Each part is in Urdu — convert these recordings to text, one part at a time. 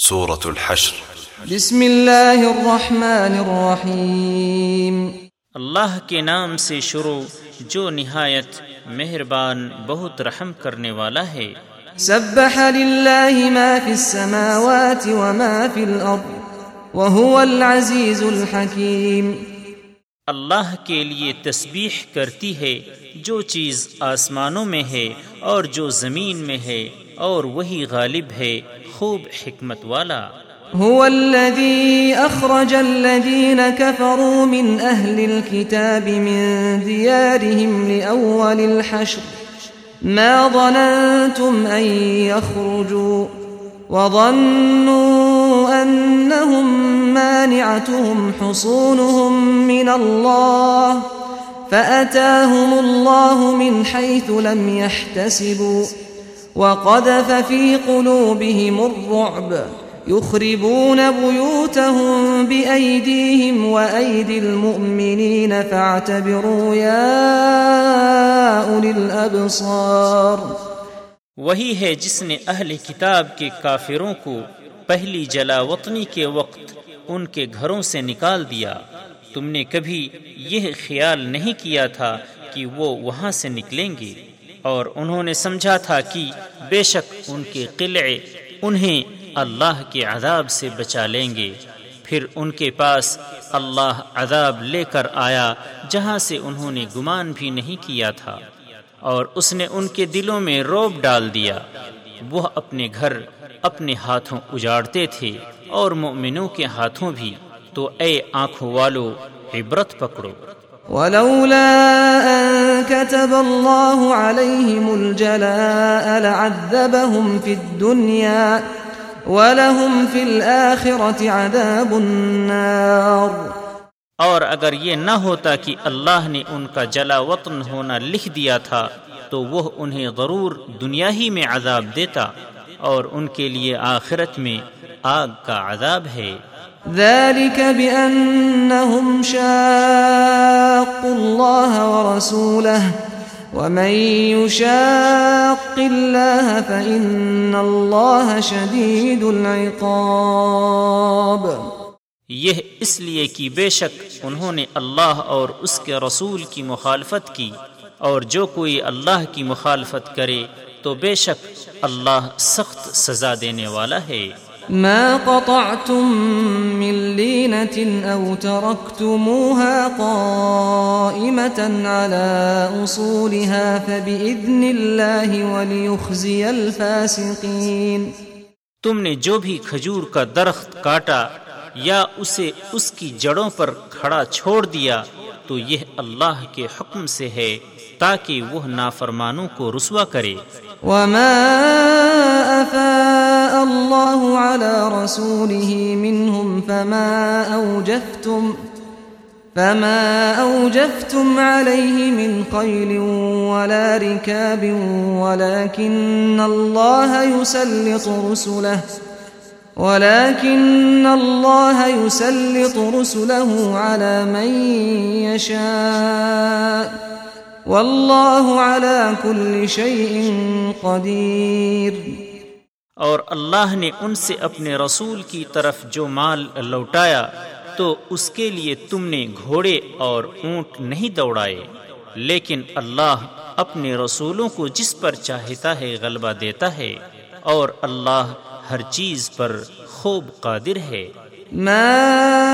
سورة الحشر. بسم اللہ الرحمن الرحیم۔ اللہ کے نام سے شروع جو نہایت مہربان بہت رحم کرنے والا ہے۔ سبح للہ ما فی السماوات وما فی الارض وهو العزیز الحکیم۔ اللہ کے لیے تسبیح کرتی ہے جو چیز آسمانوں میں ہے اور جو زمین میں ہے۔ اور وہی غالب ہے خوب حکمت والا۔ هو الذي أخرج الذين كفروا من أهل الكتاب من ديارهم لأول الحشر. ما ظننتم أن يخرجوا وظنوا أنهم مانعتهم حصونهم من الله فأتاهم الله من حيث لم يحتسبوا. وقذف في قلوبهم الرعب، يخربون بيوتهم بأيديهم وأيدي المؤمنين، فاعتبروا يا أولي الأبصار. وہی ہے جس نے اہل کتاب کے کافروں کو پہلی جلا وطنی کے وقت ان کے گھروں سے نکال دیا۔ تم نے کبھی یہ خیال نہیں کیا تھا کہ وہ وہاں سے نکلیں گے۔ اور انہوں نے سمجھا تھا کہ بے شک ان کے قلعے انہیں اللہ کے عذاب سے بچا لیں گے۔ پھر ان کے پاس اللہ عذاب لے کر آیا، جہاں سے انہوں نے گمان بھی نہیں کیا تھا۔ اور اس نے ان کے دلوں میں روب ڈال دیا۔ وہ اپنے گھر اپنے ہاتھوں اجاڑتے تھے اور مومنوں کے ہاتھوں بھی۔ تو اے آنکھوں والو، عبرت پکڑو۔ ولولا أن كتب الله عليهم الجلاء لعذبهم في الدنيا ولهم في الآخرة عذاب النار. اور اگر یہ نہ ہوتا کہ اللہ نے ان کا جلا وطن ہونا لکھ دیا تھا، تو وہ انہیں ضرور دنیا ہی میں عذاب دیتا اور ان کے لیے آخرت میں آگ کا عذاب ہے۔ ذلك بأنهم شاقوا الله ورسوله ومن يشاق الله فإن الله شديد العقاب یہ اس لیے کہ بے شک انہوں نے اللہ اور اس کے رسول کی مخالفت کی اور جو کوئی اللہ کی مخالفت کرے تو بے شک اللہ سخت سزا دینے والا ہے۔ ما قطعتم من لينة أو تركتموها قائمة على أصولها فبإذن الله وليخزي الفاسقين. تم نے جو بھی کھجور کا درخت کاٹا یا اسے اس کی جڑوں پر کھڑا چھوڑ دیا تو یہ اللہ کے حکم سے ہے۔ تاکہ وہ نافرمانوں کو رسوا کرے۔ وما أفاء الله على رسوله منهم فما أوجفتم فما أوجفتم عليه من خيل ولا ركاب ولكن الله يسلط رسله ولكن الله يسلط رسله على من يشاء والله على كل شيء قدير اور اللہ نے ان سے اپنے رسول کی طرف جو مال لوٹایا تو اس کے لیے تم نے گھوڑے اور اونٹ نہیں دوڑائے۔ لیکن اللہ اپنے رسولوں کو جس پر چاہتا ہے غلبہ دیتا ہے اور اللہ ہر چیز پر خوب قادر ہے۔ ما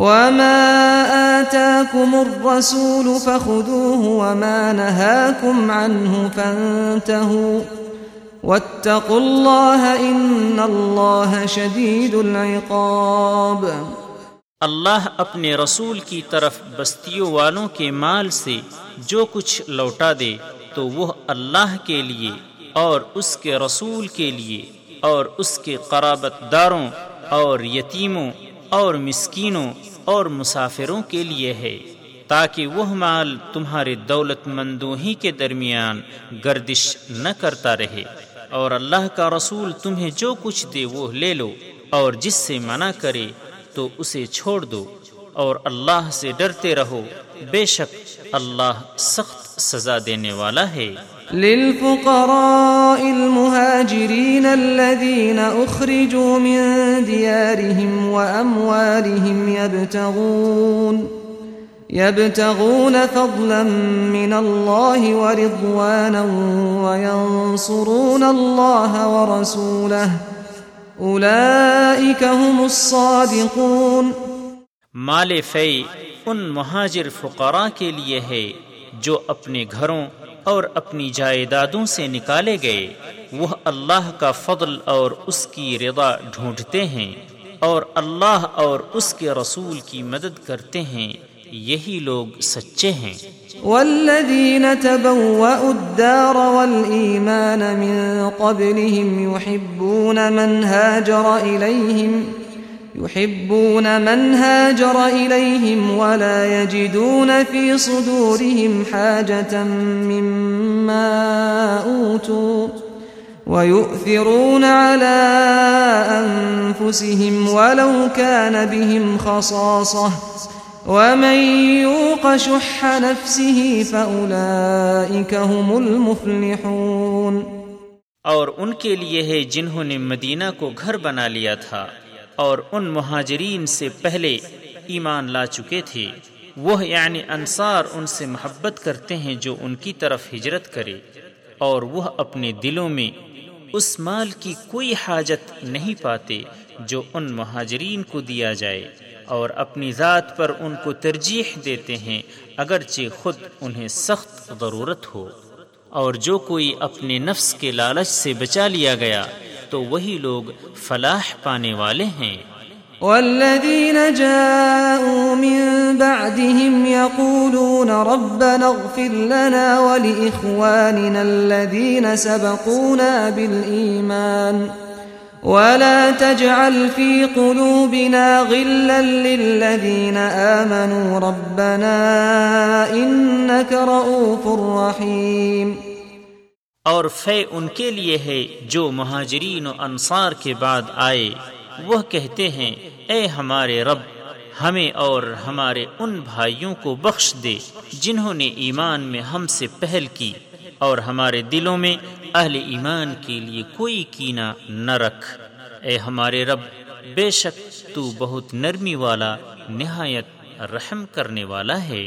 وما آتاكم الرسول فخذوه وما نهاكم عنه فانتهوا واتقوا الله إن الله شديد العقاب اللہ اپنے رسول کی طرف بستیوں والوں کے مال سے جو کچھ لوٹا دے تو وہ اللہ کے لیے اور اس کے رسول کے لیے اور اس کے قرابت داروں اور یتیموں اور مسکینوں اور مسافروں کے لیے ہے، تاکہ وہ مال تمہارے دولت مندوں ہی کے درمیان گردش نہ کرتا رہے۔ اور اللہ کا رسول تمہیں جو کچھ دے وہ لے لو، اور جس سے منع کرے تو اسے چھوڑ دو۔ اور اللہ سے ڈرتے رہو، بے شک اللہ سخت سزا دینے والا ہے۔ للفقراء المهاجرين الذين أخرجوا من ديارهم وأموالهم يبتغون يبتغون فضلا من الله ورضوانا وينصرون الله ورسوله. أولئك هم الصادقون. مال فی ان مہاجر فقراء کے لیے ہے جو اپنے گھروں اور اپنی جائیدادوں سے نکالے گئے۔ وہ اللہ کا فضل اور اس کی رضا ڈھونڈتے ہیں اور اللہ اور اس کے رسول کی مدد کرتے ہیں۔ یہی لوگ سچے ہیں۔ والذين تبوأوا الدار والإيمان من قبلهم يحبون من هاجر إليهم يحبون من هاجر إليهم ولا يجدون في صدورهم حاجة مما أوتوا ويؤثرون على أنفسهم ولو كان بهم خصاصة ومن يوق شح نفسه فأولئك هم المفلحون اور ان کے لیے ہے جنہوں نے مدینہ کو گھر بنا لیا تھا۔ اور ان مہاجرین سے پہلے ایمان لا چکے تھے۔ وہ یعنی انصار ان سے محبت کرتے ہیں جو ان کی طرف ہجرت کرے۔ اور وہ اپنے دلوں میں اس مال کی کوئی حاجت نہیں پاتے جو ان مہاجرین کو دیا جائے۔ اور اپنی ذات پر ان کو ترجیح دیتے ہیں اگرچہ خود انہیں سخت ضرورت ہو۔ اور جو کوئی اپنے نفس کے لالچ سے بچا لیا گیا تو وہی لوگ فلاح پانے والے ہیں۔ والذين جاءوا من بعدهم يقولون ربنا اغفر لنا ولإخواننا الذين سبقونا بالإيمان ولا تجعل في قلوبنا غلا للذين آمنوا ربنا إنك رؤوف رحيم اور فے ان کے لیے ہے جو مہاجرین و انصار کے بعد آئے۔ وہ کہتے ہیں، اے ہمارے رب، ہمیں اور ہمارے ان بھائیوں کو بخش دے جنہوں نے ایمان میں ہم سے پہل کی، اور ہمارے دلوں میں اہل ایمان کے لیے کوئی کینہ نہ رکھ۔ اے ہمارے رب، بے شک تو بہت نرمی والا، نہایت رحم کرنے والا ہے۔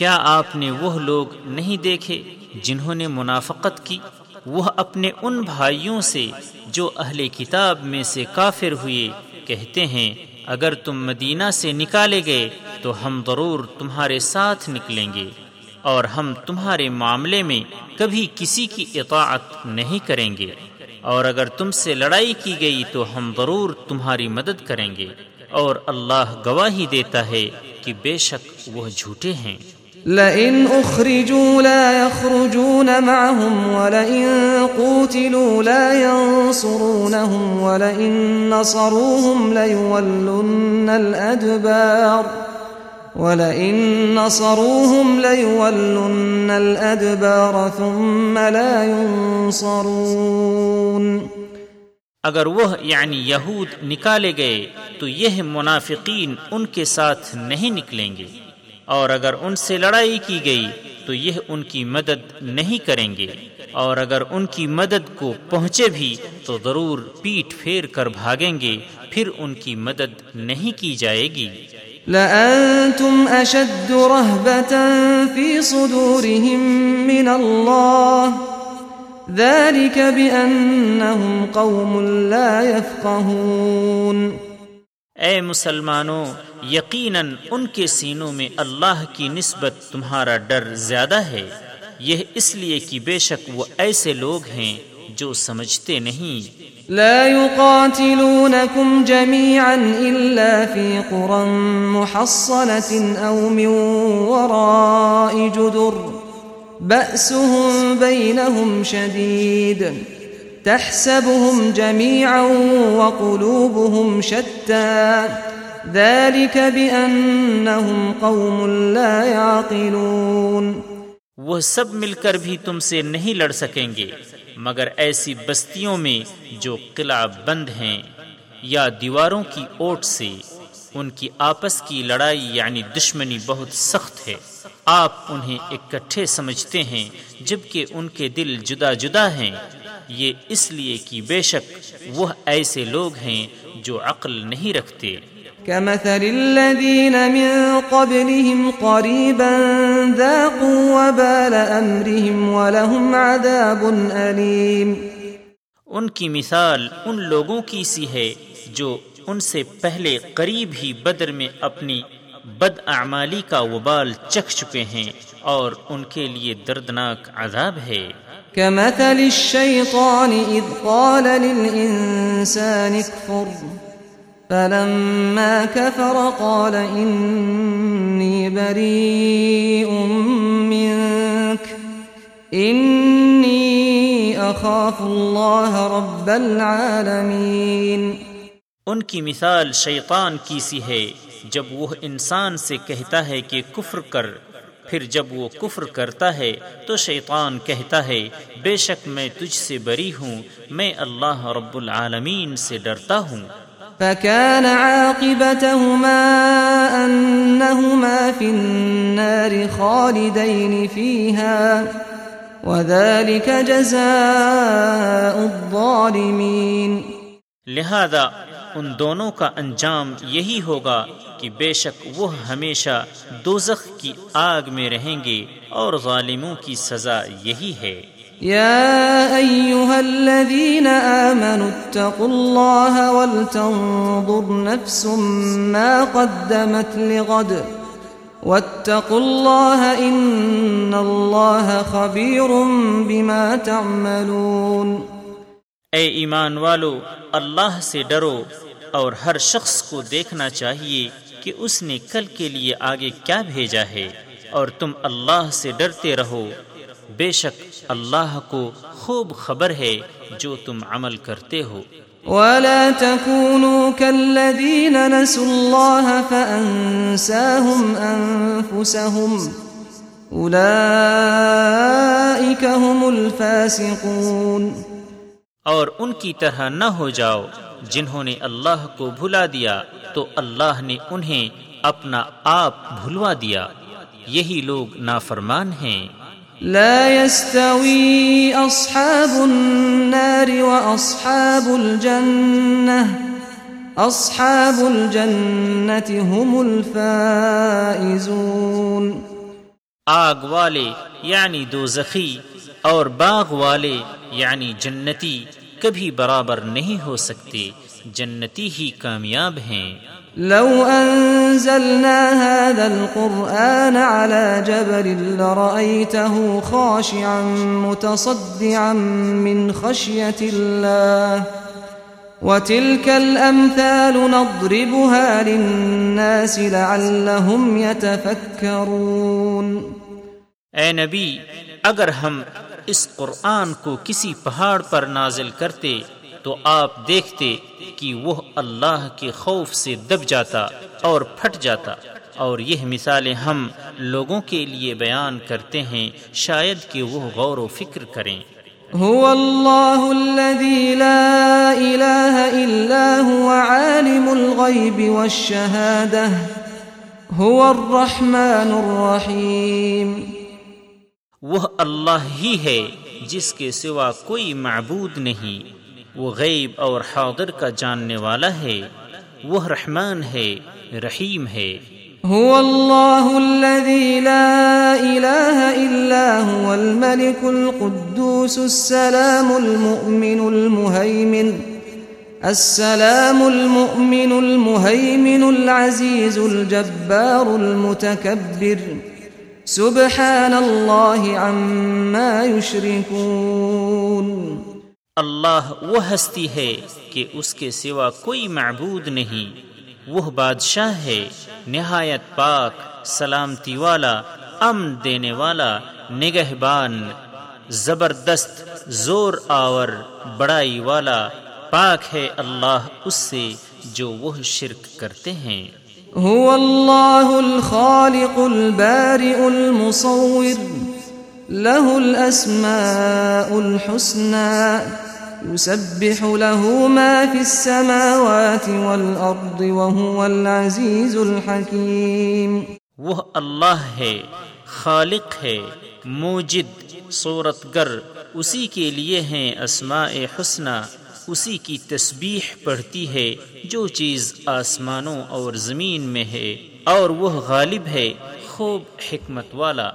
کیا آپ نے وہ لوگ نہیں دیکھے جنہوں نے منافقت کی؟ وہ اپنے ان بھائیوں سے جو اہل کتاب میں سے کافر ہوئے کہتے ہیں، اگر تم مدینہ سے نکالے گئے تو ہم ضرور تمہارے ساتھ نکلیں گے اور ہم تمہارے معاملے میں کبھی کسی کی اطاعت نہیں کریں گے۔ اور اگر تم سے لڑائی کی گئی تو ہم ضرور تمہاری مدد کریں گے۔ اور اللہ گواہی دیتا ہے کہ بے شک وہ جھوٹے ہیں۔ لئن أخرجوا لا يخرجون معهم ولئن قوتلوا لا ينصرونهم ولئن نصروهم ليولن الأدبار ولئن نصروهم ليولن الأدبار ثم لا ينصرون اگر وہ یعنی یہود نکالے گئے تو یہ منافقین ان کے ساتھ نہیں نکلیں گے۔ اور اگر ان سے لڑائی کی گئی تو یہ ان کی مدد نہیں کریں گے۔ اور اگر ان کی مدد کو پہنچے بھی تو ضرور پیٹ پھیر کر بھاگیں گے پھر ان کی مدد نہیں کی جائے گی۔ لأنتم أشد رهبة في صدورهم من الله ذلك بأنهم قوم لا يفقهون۔ اے مسلمانوں یقیناً ان کے سینوں میں اللہ کی نسبت تمہارا ڈر زیادہ ہے۔ یہ اس لیے کہ بے شک وہ ایسے لوگ ہیں جو سمجھتے نہیں۔ لا يقاتلونكم جميعا إلا في قرى محصنة أو من وراء جدر۔ بأسهم بينهم شديد تحسبهم جميعا وقلوبهم شتى۔ ذلك بأنهم قوم لا يعقلون. وہ سب مل کر بھی تم سے نہیں لڑ سکیں گے، مگر ایسی بستیوں میں جو قلعہ بند ہیں یا دیواروں کی اوٹ سے ان کی آپس کی لڑائی یعنی دشمنی بہت سخت ہے۔ آپ انہیں اکٹھے سمجھتے ہیں، جبکہ ان کے دل جدا جدا ہیں۔ یہ اس لیے کہ بے شک وہ ایسے لوگ ہیں جو عقل نہیں رکھتے۔ كمثل الذين من قبلهم قريبا ذاقوا وبال أمرهم ولهم عذاب أليم. ان کی مثال ان لوگوں کی سی ہے جو ان سے پہلے قریب ہی بدر میں اپنی بد اعمالی کا وبال چکھ چکے ہیں اور ان کے لیے دردناک عذاب ہے۔ كمثل الشيطان إذ قال للإنسان اكفر. فلما كفر قال إني بريء منك إني أخاف الله رب العالمين ان کی مثال شیطان کی سی ہے جب وہ انسان سے کہتا ہے کہ کفر کر، پھر جب وہ کفر کرتا ہے تو شیطان کہتا ہے، بے شک میں تجھ سے بری ہوں، میں اللہ رب العالمین سے ڈرتا ہوں۔ فكان عاقبتهما أنهما في النار خالدين فيها، وذلك جزاء الظالمين. لہذا ان دونوں کا انجام یہی ہوگا کہ بے شک وہ ہمیشہ دوزخ کی آگ میں رہیں گے اور ظالموں کی سزا یہی ہے۔ يا أيها الذين آمنوا اتقوا الله ولتنظر نفس ما قدمت لغد. واتقوا الله إن الله خبير بما تعملون. اے ایمان والو، اللہ سے ڈرو اور ہر شخص کو دیکھنا چاہیے کہ اس نے کل کے لیے آگے کیا بھیجا ہے اور تم اللہ سے ڈرتے رہو۔ بے شک اللہ کو خوب خبر ہے جو تم عمل کرتے ہو۔ ولا تكونوا كالذين نسوا الله فأنساهم أنفسهم أولئك هم الفاسقون۔ اور ان کی طرح نہ ہو جاؤ جنہوں نے اللہ کو بھلا دیا تو اللہ نے انہیں اپنا آپ بھلوا دیا۔ یہی لوگ نافرمان ہیں۔ لا يستوي أصحاب النار وأصحاب الجنة. أصحاب الجنة هم الفائزون. آگ والے یعنی دو زخی اور باغ والے یعنی جنتی کبھی برابر نہیں ہو سکتے، جنتی ہی کامیاب ہیں۔ لو أنزلنا هذا القرآن على جبل لرأيته خاشعا متصدعا من خشية الله وتلك الأمثال نضربها للناس لعلهم يتفكرون اے نبی، اگر ہم اس قرآن کو کسی پہاڑ پر نازل کرتے تو آپ دیکھتے کہ وہ اللہ کے خوف سے دب جاتا اور پھٹ جاتا۔ اور یہ مثالیں ہم لوگوں کے لیے بیان کرتے ہیں شاید کہ وہ غور و فکر کریں۔ هو الله الذي لا إله إلا هو عالم الغيب والشهادة هو الرحمن الرحيم۔ وہ اللہ ہی ہے جس کے سوا کوئی معبود نہیں۔ وہ غیب اور حاضر کا جاننے والا ہے۔ وہ رحمان ہے، رحیم ہے۔ هو الله الذي لا إله إلا هو الملك القدوس، السلام المؤمن المهيمن السلام المؤمن المهيمن العزيز الجبار المتكبر سبحان الله عما يشركون اللہ وہ ہستی ہے کہ اس کے سوا کوئی معبود نہیں۔ وہ بادشاہ ہے، نہایت پاک، سلامتی والا، امن دینے والا، نگہبان، زبردست، زور آور، بڑائی والا۔ پاک ہے اللہ اس سے جو وہ شرک کرتے ہیں۔ هو الله الخالق البارئ المصور له الأسماء الحسنى۔ يسبح له ما في السماوات والأرض وهو العزيز الحكيم وہ اللہ ہے، خالق ہے، موجد صورت گر اسی کے لیے ہیں اسماء حسنہ، اسی کی تسبیح پڑھتی ہے، جو چیز آسمانوں اور زمین میں ہے، اور وہ غالب ہے، خوب حکمت والا۔